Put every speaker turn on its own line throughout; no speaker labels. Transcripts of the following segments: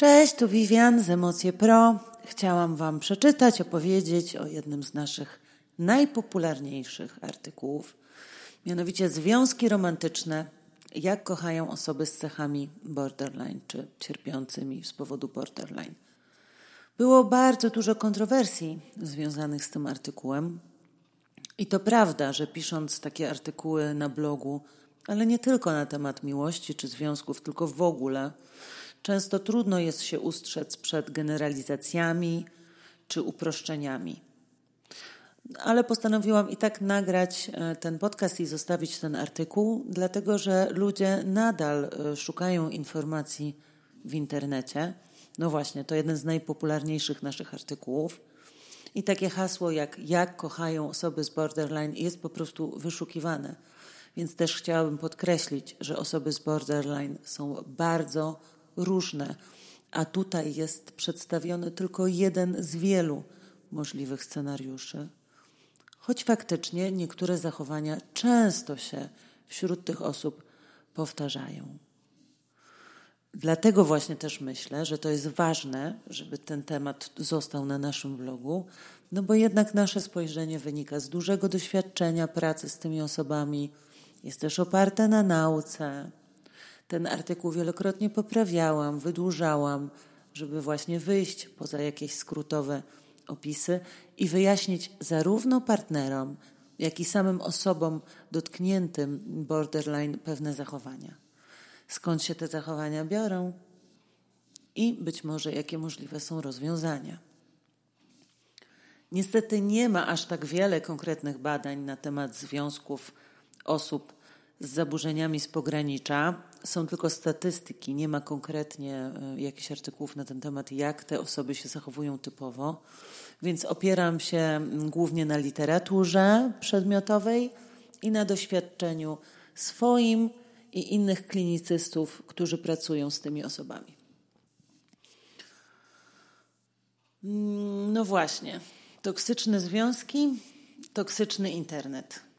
Cześć, tu Vivian z Emocje Pro. Chciałam Wam przeczytać, opowiedzieć o jednym z naszych najpopularniejszych artykułów, mianowicie związki romantyczne, jak kochają osoby z cechami borderline czy cierpiącymi z powodu borderline. Było bardzo dużo kontrowersji związanych z tym artykułem. I to prawda, że pisząc takie artykuły na blogu, ale nie tylko na temat miłości czy związków, tylko w ogóle, często trudno jest się ustrzec przed generalizacjami czy uproszczeniami. Ale postanowiłam i tak nagrać e, ten podcast i zostawić ten artykuł, dlatego że ludzie nadal e, szukają informacji w internecie. No właśnie, to jeden z najpopularniejszych naszych artykułów. I takie hasło jak jak kochają osoby z borderline jest po prostu wyszukiwane. Więc też chciałabym podkreślić, że osoby z borderline są bardzo różne, a tutaj jest przedstawiony tylko jeden z wielu możliwych scenariuszy. Choć faktycznie niektóre zachowania często się wśród tych osób powtarzają. Dlatego właśnie też myślę, że to jest ważne, żeby ten temat został na naszym blogu, no bo jednak nasze spojrzenie wynika z dużego doświadczenia pracy z tymi osobami, jest też oparte na nauce. Ten artykuł wielokrotnie poprawiałam, wydłużałam, żeby właśnie wyjść poza jakieś skrótowe opisy i wyjaśnić zarówno partnerom, jak i samym osobom dotkniętym borderline pewne zachowania. Skąd się te zachowania biorą i być może jakie możliwe są rozwiązania. Niestety nie ma aż tak wiele konkretnych badań na temat związków osób z zaburzeniami z pogranicza. Są tylko statystyki, nie ma konkretnie e, jakichś artykułów na ten temat, jak te osoby się zachowują typowo. Więc opieram się głównie na literaturze przedmiotowej i na doświadczeniu swoim i innych klinicystów, którzy pracują z tymi osobami. Mm, no właśnie, toksyczne związki, toksyczny internet.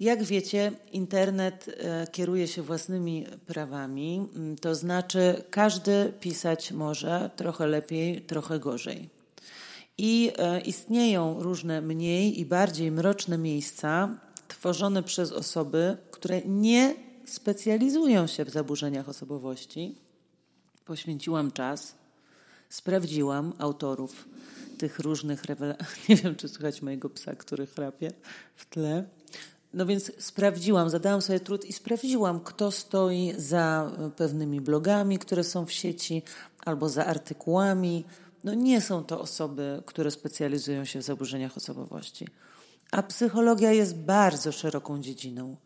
Jak wiecie, internet e, kieruje się własnymi prawami, mm, to znaczy każdy pisać może trochę lepiej, trochę gorzej. I e, istnieją różne mniej i bardziej mroczne miejsca tworzone przez osoby, które nie specjalizują się w zaburzeniach osobowości. Poświęciłam czas, sprawdziłam autorów tych różnych rewelacji. Nie wiem, czy słychać mojego psa, który chrapie w tle. No więc sprawdziłam, zadałam sobie trud i sprawdziłam, kto stoi za pewnymi blogami, które są w sieci, albo za artykułami. No nie są to osoby, które specjalizują się w zaburzeniach osobowości. A psychologia jest bardzo szeroką dziedziną.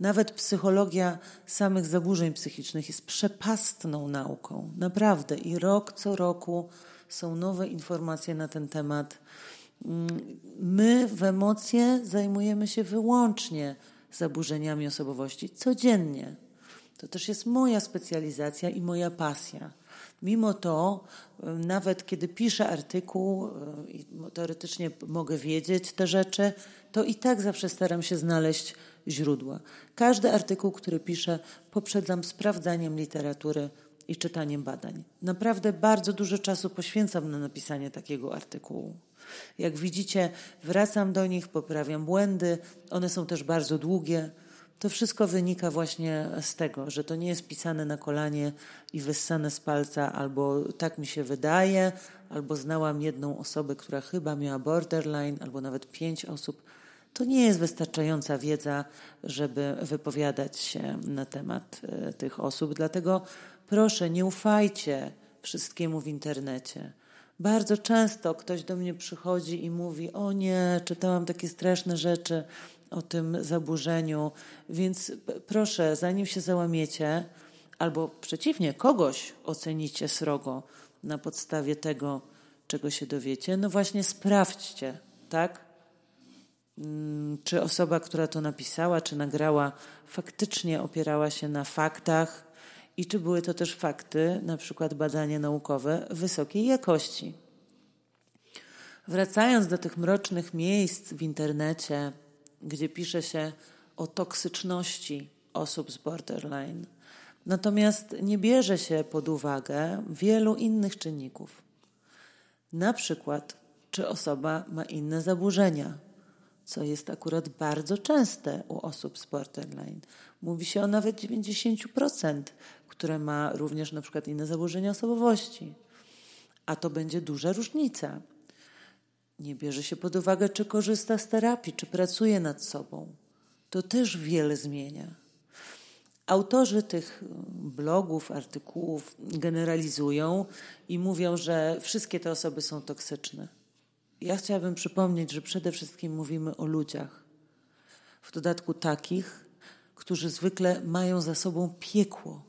Nawet psychologia samych zaburzeń psychicznych jest przepastną nauką. Naprawdę. I rok co roku są nowe informacje na ten temat. My w emocje zajmujemy się wyłącznie zaburzeniami osobowości codziennie. To też jest moja specjalizacja i moja pasja. Mimo to, nawet kiedy piszę artykuł i teoretycznie mogę wiedzieć te rzeczy, to i tak zawsze staram się znaleźć źródła. Każdy artykuł, który piszę, poprzedzam sprawdzaniem literatury i czytaniem badań. Naprawdę bardzo dużo czasu poświęcam na napisanie takiego artykułu. Jak widzicie, wracam do nich, poprawiam błędy, one są też bardzo długie. To wszystko wynika właśnie z tego, że to nie jest pisane na kolanie i wyssane z palca, albo tak mi się wydaje, albo znałam jedną osobę, która chyba miała borderline, albo nawet pięć osób. To nie jest wystarczająca wiedza, żeby wypowiadać się na temat e, tych osób. Dlatego proszę, nie ufajcie wszystkiemu w internecie. Bardzo często ktoś do mnie przychodzi i mówi: O nie, czytałam takie straszne rzeczy o tym zaburzeniu, więc proszę, zanim się załamiecie, albo przeciwnie, kogoś ocenicie srogo na podstawie tego, czego się dowiecie, no właśnie sprawdźcie, tak? Mm, czy osoba, która to napisała, czy nagrała, faktycznie opierała się na faktach i czy były to też fakty, na przykład badania naukowe wysokiej jakości. Wracając do tych mrocznych miejsc w internecie, gdzie pisze się o toksyczności osób z borderline, Natomiast nie bierze się pod uwagę wielu innych czynników. Na przykład, czy osoba ma inne zaburzenia, co jest akurat bardzo częste u osób z borderline. Mówi się o nawet 90%, które ma również na przykład inne zaburzenia osobowości. A to będzie duża różnica. Nie bierze się pod uwagę, czy korzysta z terapii, czy pracuje nad sobą. To też wiele zmienia. Autorzy tych blogów, artykułów generalizują i mówią, że wszystkie te osoby są toksyczne. Ja chciałabym przypomnieć, że przede wszystkim mówimy o ludziach. W dodatku takich, którzy zwykle mają za sobą piekło,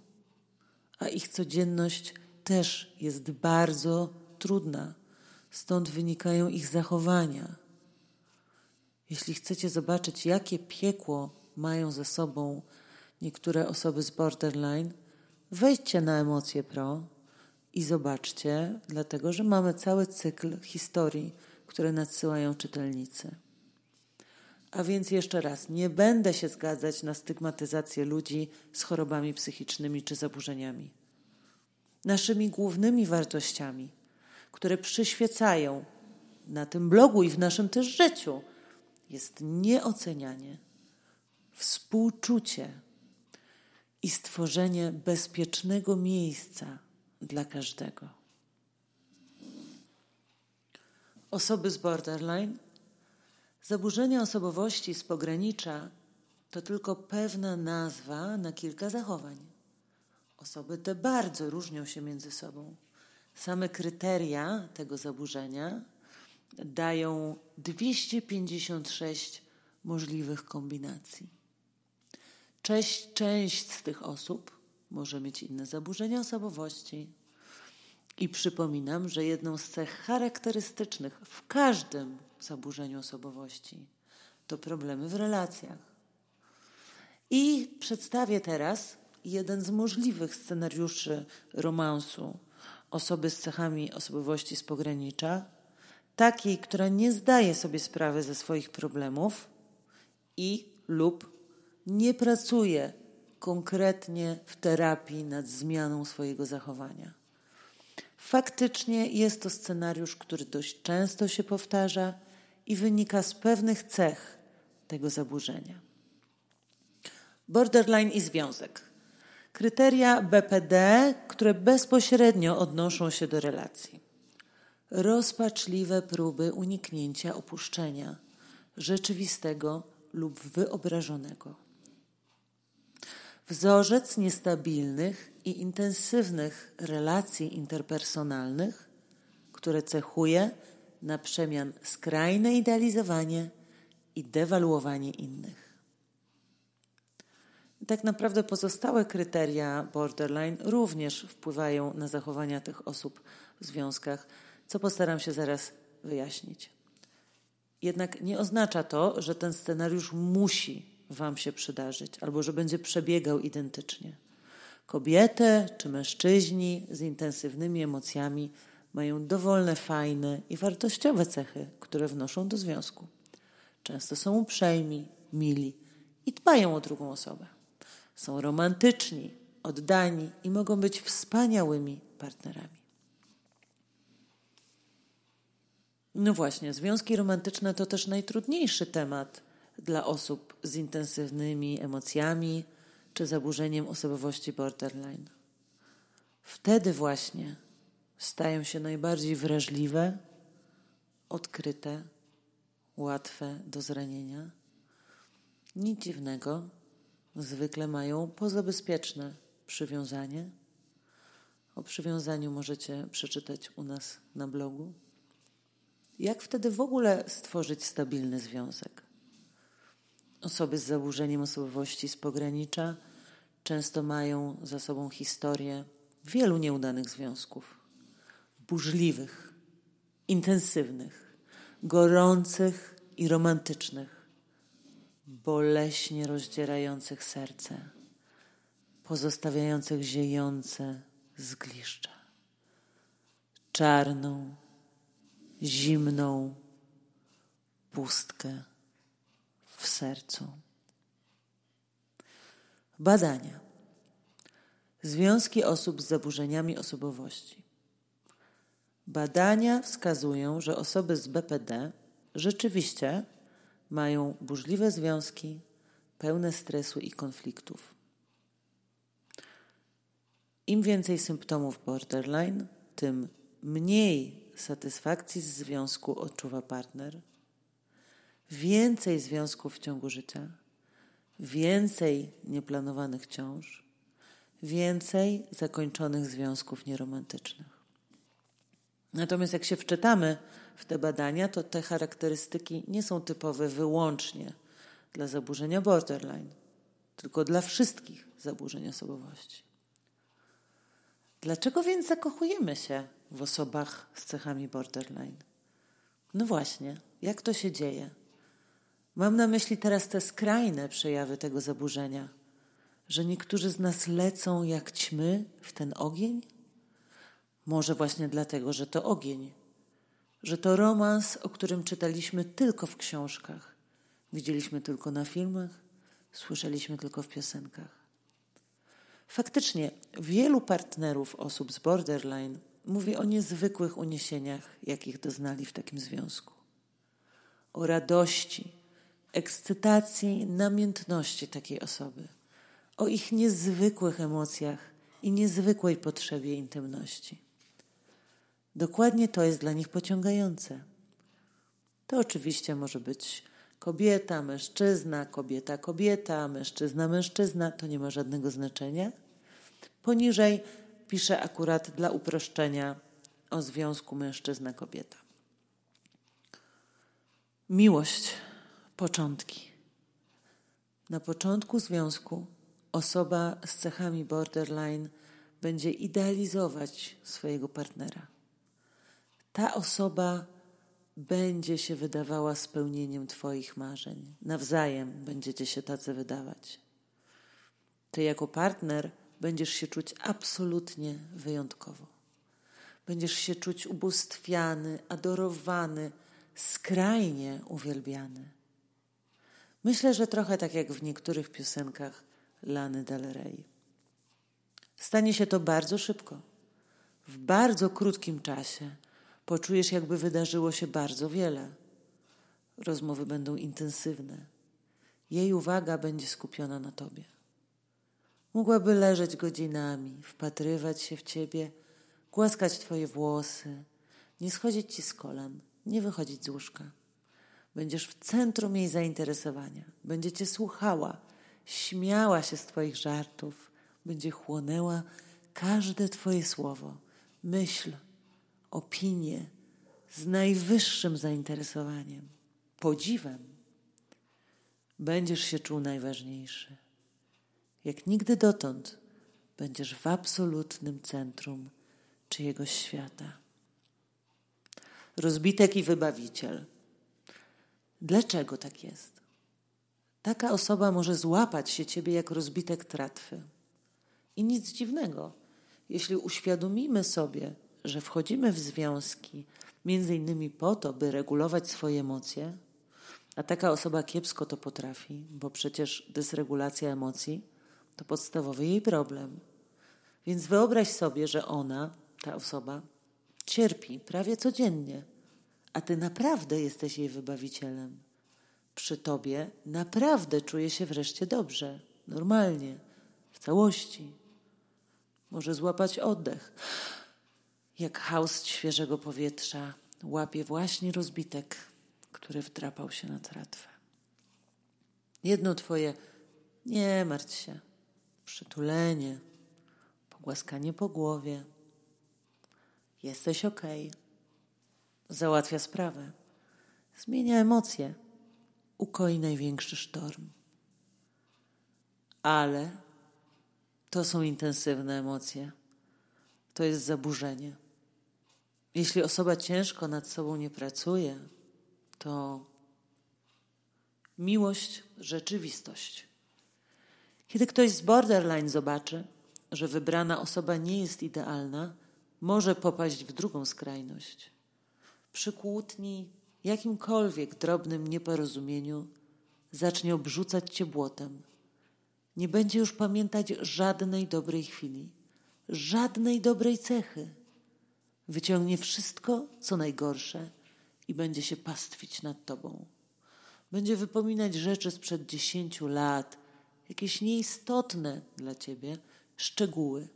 a ich codzienność też jest bardzo trudna. Stąd wynikają ich zachowania. Jeśli chcecie zobaczyć, jakie piekło mają ze sobą niektóre osoby z borderline, wejdźcie na Emocje Pro i zobaczcie, dlatego że mamy cały cykl historii, które nadsyłają czytelnicy. A więc jeszcze raz, nie będę się zgadzać na stygmatyzację ludzi z chorobami psychicznymi czy zaburzeniami. Naszymi głównymi wartościami, które przyświecają na tym blogu i w naszym też życiu, jest nieocenianie, współczucie i stworzenie bezpiecznego miejsca dla każdego. Osoby z borderline, zaburzenia osobowości z pogranicza to tylko pewna nazwa na kilka zachowań. Osoby te bardzo różnią się między sobą. Same kryteria tego zaburzenia dają 256 możliwych kombinacji. Część, część z tych osób może mieć inne zaburzenia osobowości. I przypominam, że jedną z cech charakterystycznych w każdym zaburzeniu osobowości to problemy w relacjach. I przedstawię teraz jeden z możliwych scenariuszy romansu osoby z cechami osobowości z pogranicza, takiej, która nie zdaje sobie sprawy ze swoich problemów i lub nie pracuje konkretnie w terapii nad zmianą swojego zachowania. Faktycznie jest to scenariusz, który dość często się powtarza i wynika z pewnych cech tego zaburzenia. Borderline i związek. Kryteria BPD, które bezpośrednio odnoszą się do relacji. Rozpaczliwe próby uniknięcia opuszczenia rzeczywistego lub wyobrażonego Wzorzec niestabilnych i intensywnych relacji interpersonalnych, które cechuje na przemian skrajne idealizowanie i dewaluowanie innych. tak naprawdę pozostałe kryteria borderline również wpływają na zachowania tych osób w związkach, co postaram się zaraz wyjaśnić. Jednak nie oznacza to, że ten scenariusz musi Wam się przydarzyć, albo że będzie przebiegał identycznie. Kobiety czy mężczyźni z intensywnymi emocjami mają dowolne, fajne i wartościowe cechy, które wnoszą do związku. Często są uprzejmi, mili i dbają o drugą osobę. Są romantyczni, oddani i mogą być wspaniałymi partnerami. No właśnie, związki romantyczne to też najtrudniejszy temat dla osób z intensywnymi emocjami czy zaburzeniem osobowości borderline. Wtedy właśnie stają się najbardziej wrażliwe, odkryte, łatwe do zranienia. Nic dziwnego, zwykle mają pozabezpieczne przywiązanie. O przywiązaniu możecie przeczytać u nas na blogu. Jak wtedy w ogóle stworzyć stabilny związek? Osoby z zaburzeniem osobowości z pogranicza często mają za sobą historię wielu nieudanych związków. Burzliwych, intensywnych, gorących i romantycznych, boleśnie rozdzierających serce, pozostawiających ziejące zgliszcza. Czarną, zimną pustkę w sercu. Badania. Związki osób z zaburzeniami osobowości. Badania wskazują, że osoby z BPD rzeczywiście mają burzliwe związki, pełne stresu i konfliktów. Im więcej symptomów borderline, tym mniej satysfakcji z związku odczuwa partner, więcej związków w ciągu życia, więcej nieplanowanych ciąż, więcej zakończonych związków nieromantycznych. Natomiast jak się wczytamy w te badania, to te charakterystyki nie są typowe wyłącznie dla zaburzenia borderline, tylko dla wszystkich zaburzeń osobowości. Dlaczego więc zakochujemy się w osobach z cechami borderline? No właśnie, jak to się dzieje? Mam na myśli teraz te skrajne przejawy tego zaburzenia, że niektórzy z nas lecą jak ćmy w ten ogień? Może właśnie dlatego, że to ogień, że to romans, o którym czytaliśmy tylko w książkach, widzieliśmy tylko na filmach, słyszeliśmy tylko w piosenkach. Faktycznie, wielu partnerów osób z borderline mówi o niezwykłych uniesieniach, jakich doznali w takim związku. O radości, ekscytacji, namiętności takiej osoby. O ich niezwykłych emocjach i niezwykłej potrzebie intymności. Dokładnie to jest dla nich pociągające. To oczywiście może być kobieta, mężczyzna, kobieta, kobieta, mężczyzna, mężczyzna, to nie ma żadnego znaczenia. Poniżej piszę akurat dla uproszczenia o związku mężczyzna-kobieta. Miłość, początki. Na początku związku osoba z cechami borderline będzie idealizować swojego partnera ta osoba będzie się wydawała spełnieniem Twoich marzeń. Nawzajem będziecie się tacy wydawać. Ty jako partner będziesz się czuć absolutnie wyjątkowo. Będziesz się czuć ubóstwiany, adorowany, skrajnie uwielbiany. Myślę, że trochę tak jak w niektórych piosenkach Lany Del Rey. Stanie się to bardzo szybko, w bardzo krótkim czasie Poczujesz, jakby wydarzyło się bardzo wiele. Rozmowy będą intensywne. Jej uwaga będzie skupiona na tobie. Mogłaby leżeć godzinami, wpatrywać się w ciebie, głaskać twoje włosy, nie schodzić ci z kolan, nie wychodzić z łóżka. Będziesz w centrum jej zainteresowania. Będzie cię słuchała, śmiała się z twoich żartów, będzie chłonęła każde twoje słowo, myśl, opinię z najwyższym zainteresowaniem, podziwem, będziesz się czuł najważniejszy. Jak nigdy dotąd będziesz w absolutnym centrum czyjegoś świata. Rozbitek i wybawiciel. Dlaczego tak jest? Taka osoba może złapać się ciebie jak rozbitek tratwy. I nic dziwnego, jeśli uświadomimy sobie, że wchodzimy w związki między innymi po to, by regulować swoje emocje, a taka osoba kiepsko to potrafi, bo przecież dysregulacja emocji to podstawowy jej problem. Więc wyobraź sobie, że ona, ta osoba, cierpi prawie codziennie, a ty naprawdę jesteś jej wybawicielem. Przy tobie naprawdę czuje się wreszcie dobrze, normalnie, w całości. Może złapać oddech jak haust świeżego powietrza łapie właśnie rozbitek, który wdrapał się na tratwę. Jedno twoje nie martw się, przytulenie, pogłaskanie po głowie. Jesteś okej. Okay. Załatwia sprawę. Zmienia emocje. Ukoi największy sztorm. Ale to są intensywne emocje. To jest zaburzenie. Jeśli osoba ciężko nad sobą nie pracuje, to miłość, rzeczywistość. Kiedy ktoś z borderline zobaczy, że wybrana osoba nie jest idealna, może popaść w drugą skrajność. Przy kłótni, jakimkolwiek drobnym nieporozumieniu, zacznie obrzucać cię błotem. Nie będzie już pamiętać żadnej dobrej chwili, żadnej dobrej cechy. Wyciągnie wszystko, co najgorsze i będzie się pastwić nad tobą. Będzie wypominać rzeczy sprzed dziesięciu lat, jakieś nieistotne dla ciebie szczegóły.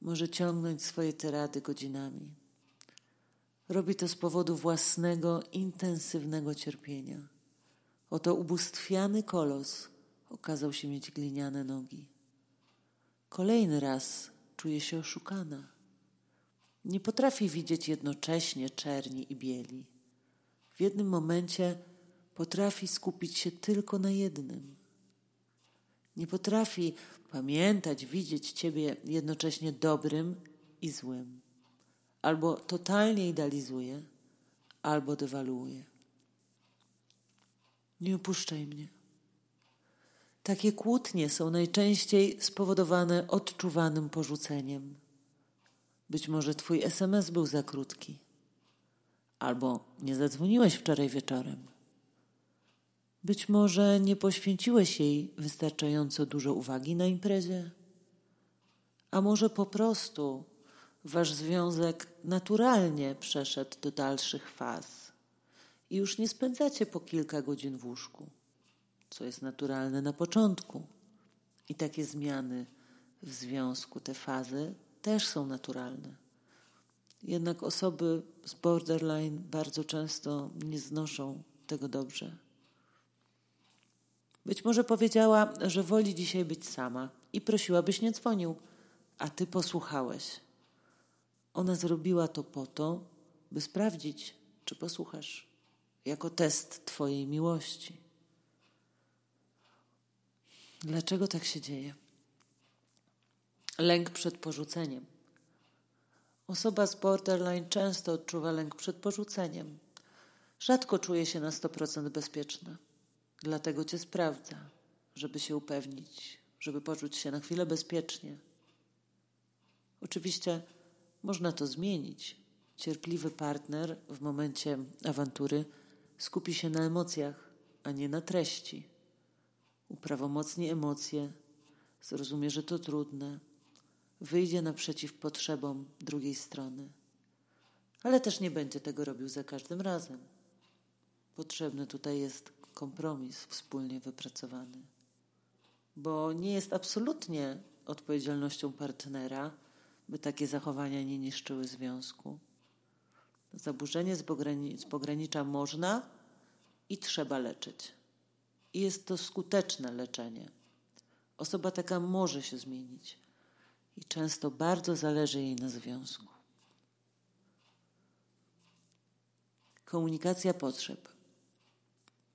Może ciągnąć swoje tyrady godzinami. Robi to z powodu własnego, intensywnego cierpienia. Oto ubóstwiany kolos okazał się mieć gliniane nogi. Kolejny raz czuje się oszukana. Nie potrafi widzieć jednocześnie czerni i bieli. W jednym momencie potrafi skupić się tylko na jednym. Nie potrafi pamiętać, widzieć Ciebie jednocześnie dobrym i złym. Albo totalnie idealizuje, albo dewaluuje. Nie opuszczaj mnie. Takie kłótnie są najczęściej spowodowane odczuwanym porzuceniem. Być może Twój SMS był za krótki, albo nie zadzwoniłeś wczoraj wieczorem. Być może nie poświęciłeś jej wystarczająco dużo uwagi na imprezie, a może po prostu wasz związek naturalnie przeszedł do dalszych faz i już nie spędzacie po kilka godzin w łóżku, co jest naturalne na początku. I takie zmiany w związku, te fazy też są naturalne. Jednak osoby z borderline bardzo często nie znoszą tego dobrze. Być może powiedziała, że woli dzisiaj być sama i prosiła, byś nie dzwonił, a ty posłuchałeś. Ona zrobiła to po to, by sprawdzić, czy posłuchasz, jako test Twojej miłości. Dlaczego tak się dzieje? Lęk przed porzuceniem. Osoba z borderline często odczuwa lęk przed porzuceniem. Rzadko czuje się na 100% bezpieczna. Dlatego Cię sprawdza, żeby się upewnić, żeby poczuć się na chwilę bezpiecznie. Oczywiście można to zmienić. Cierpliwy partner w momencie awantury skupi się na emocjach, a nie na treści. Uprawomocni emocje, zrozumie, że to trudne, wyjdzie naprzeciw potrzebom drugiej strony. Ale też nie będzie tego robił za każdym razem. Potrzebny tutaj jest kompromis wspólnie wypracowany. Bo nie jest absolutnie odpowiedzialnością partnera, by takie zachowania nie niszczyły związku. Zaburzenie z, z pogranicza można i trzeba leczyć. I jest to skuteczne leczenie. Osoba taka może się zmienić i często bardzo zależy jej na związku. Komunikacja potrzeb.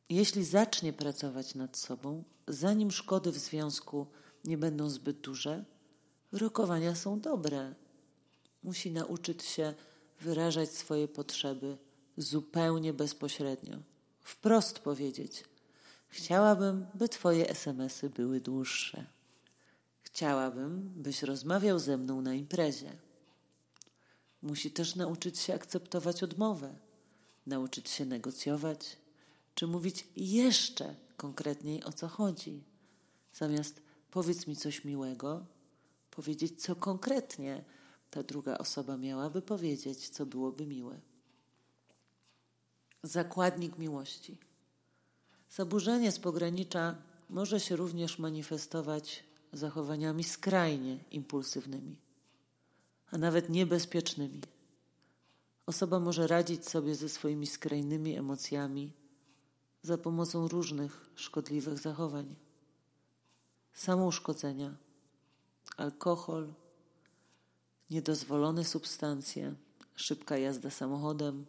Jeśli zacznie pracować nad sobą, zanim szkody w związku nie będą zbyt duże, rokowania są dobre. Musi nauczyć się wyrażać swoje potrzeby zupełnie bezpośrednio. Wprost powiedzieć: Chciałabym, by Twoje SMSy były dłuższe. Chciałabym, byś rozmawiał ze mną na imprezie. Musi też nauczyć się akceptować odmowę, nauczyć się negocjować czy mówić jeszcze konkretniej o co chodzi. Zamiast powiedz mi coś miłego, powiedzieć co konkretnie ta druga osoba miałaby powiedzieć, co byłoby miłe. Zakładnik miłości. Zaburzenie z pogranicza może się również manifestować zachowaniami skrajnie impulsywnymi, a nawet niebezpiecznymi. Osoba może radzić sobie ze swoimi skrajnymi emocjami za pomocą różnych szkodliwych zachowań. Samouszkodzenia, alkohol, niedozwolone substancje, szybka jazda samochodem,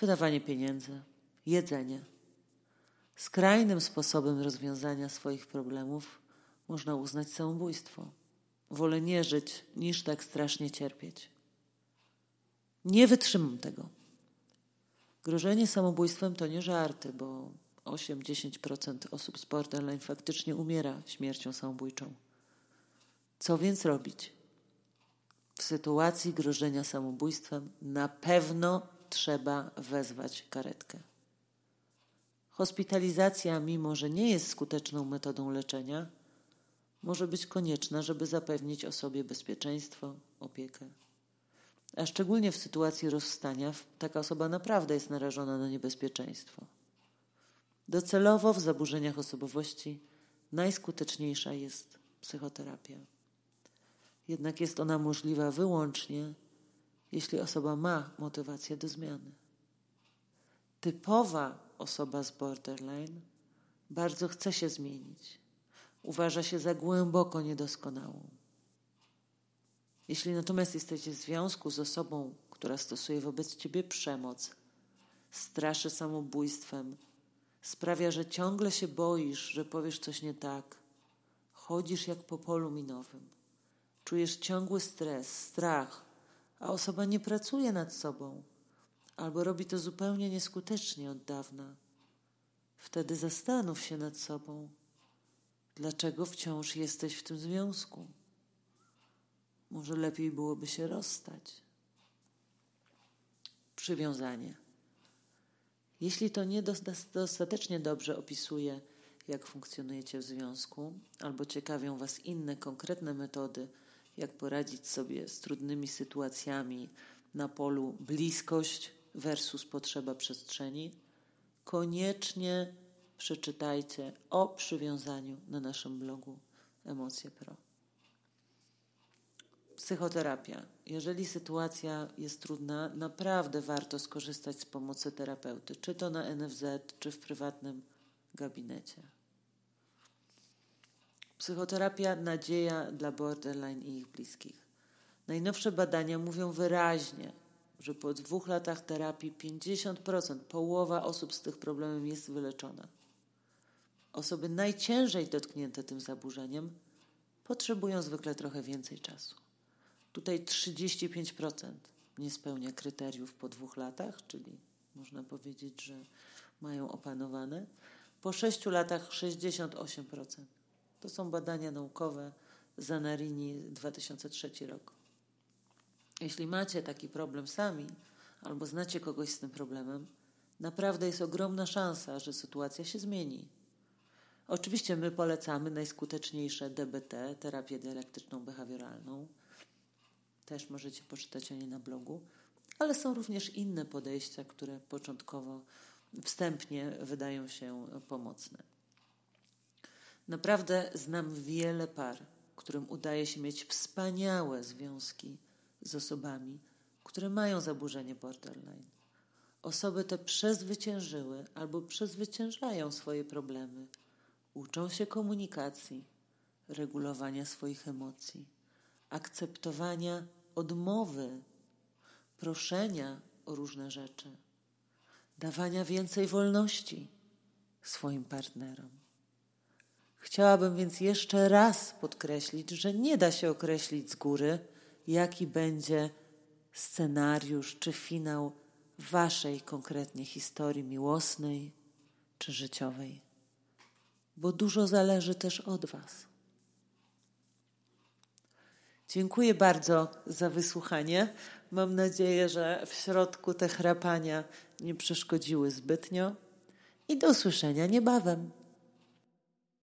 wydawanie pieniędzy, jedzenie. Skrajnym sposobem rozwiązania swoich problemów można uznać samobójstwo. Wolę nie żyć, niż tak strasznie cierpieć. Nie wytrzymam tego. Grożenie samobójstwem to nie żarty, bo 8-10% osób z borderline faktycznie umiera śmiercią samobójczą. Co więc robić? W sytuacji grożenia samobójstwem na pewno trzeba wezwać karetkę. Hospitalizacja, mimo że nie jest skuteczną metodą leczenia, może być konieczna, żeby zapewnić osobie bezpieczeństwo, opiekę. A szczególnie w sytuacji rozstania taka osoba naprawdę jest narażona na niebezpieczeństwo. Docelowo w zaburzeniach osobowości najskuteczniejsza jest psychoterapia. Jednak jest ona możliwa wyłącznie, jeśli osoba ma motywację do zmiany. Typowa osoba z borderline bardzo chce się zmienić. Uważa się za głęboko niedoskonałą. Jeśli natomiast jesteście w związku z osobą, która stosuje wobec ciebie przemoc, straszy samobójstwem, sprawia, że ciągle się boisz, że powiesz coś nie tak, chodzisz jak po polu minowym, czujesz ciągły stres, strach, a osoba nie pracuje nad sobą albo robi to zupełnie nieskutecznie od dawna, wtedy zastanów się nad sobą, dlaczego wciąż jesteś w tym związku. Może lepiej byłoby się rozstać. Przywiązanie. Jeśli to nie dostatecznie dobrze opisuje, jak funkcjonujecie w związku, albo ciekawią Was inne konkretne metody, jak poradzić sobie z trudnymi sytuacjami na polu bliskość versus potrzeba przestrzeni, koniecznie przeczytajcie o przywiązaniu na naszym blogu Emocje Pro. Psychoterapia. Jeżeli sytuacja jest trudna, naprawdę warto skorzystać z pomocy terapeuty, czy to na NFZ, czy w prywatnym gabinecie. Psychoterapia nadzieja dla borderline i ich bliskich. Najnowsze badania mówią wyraźnie, że po dwóch latach terapii 50%, połowa osób z tych problemem jest wyleczona. Osoby najciężej dotknięte tym zaburzeniem potrzebują zwykle trochę więcej czasu. Tutaj 35% nie spełnia kryteriów po dwóch latach, czyli można powiedzieć, że mają opanowane. Po sześciu latach 68%. To są badania naukowe z Anarini 2003 rok. Jeśli macie taki problem sami, albo znacie kogoś z tym problemem, naprawdę jest ogromna szansa, że sytuacja się zmieni. Oczywiście my polecamy najskuteczniejsze DBT, terapię dialektyczną behawioralną. Też możecie poczytać o niej na blogu, ale są również inne podejścia, które początkowo, wstępnie wydają się pomocne. Naprawdę znam wiele par, którym udaje się mieć wspaniałe związki z osobami, które mają zaburzenie borderline. Osoby te przezwyciężyły albo przezwyciężają swoje problemy, uczą się komunikacji, regulowania swoich emocji, akceptowania odmowy, proszenia o różne rzeczy, dawania więcej wolności swoim partnerom. Chciałabym więc jeszcze raz podkreślić, że nie da się określić z góry, jaki będzie scenariusz czy finał Waszej konkretnie historii miłosnej czy życiowej, bo dużo zależy też od Was. Dziękuję bardzo za wysłuchanie. Mam nadzieję, że w środku te chrapania nie przeszkodziły zbytnio i do usłyszenia niebawem.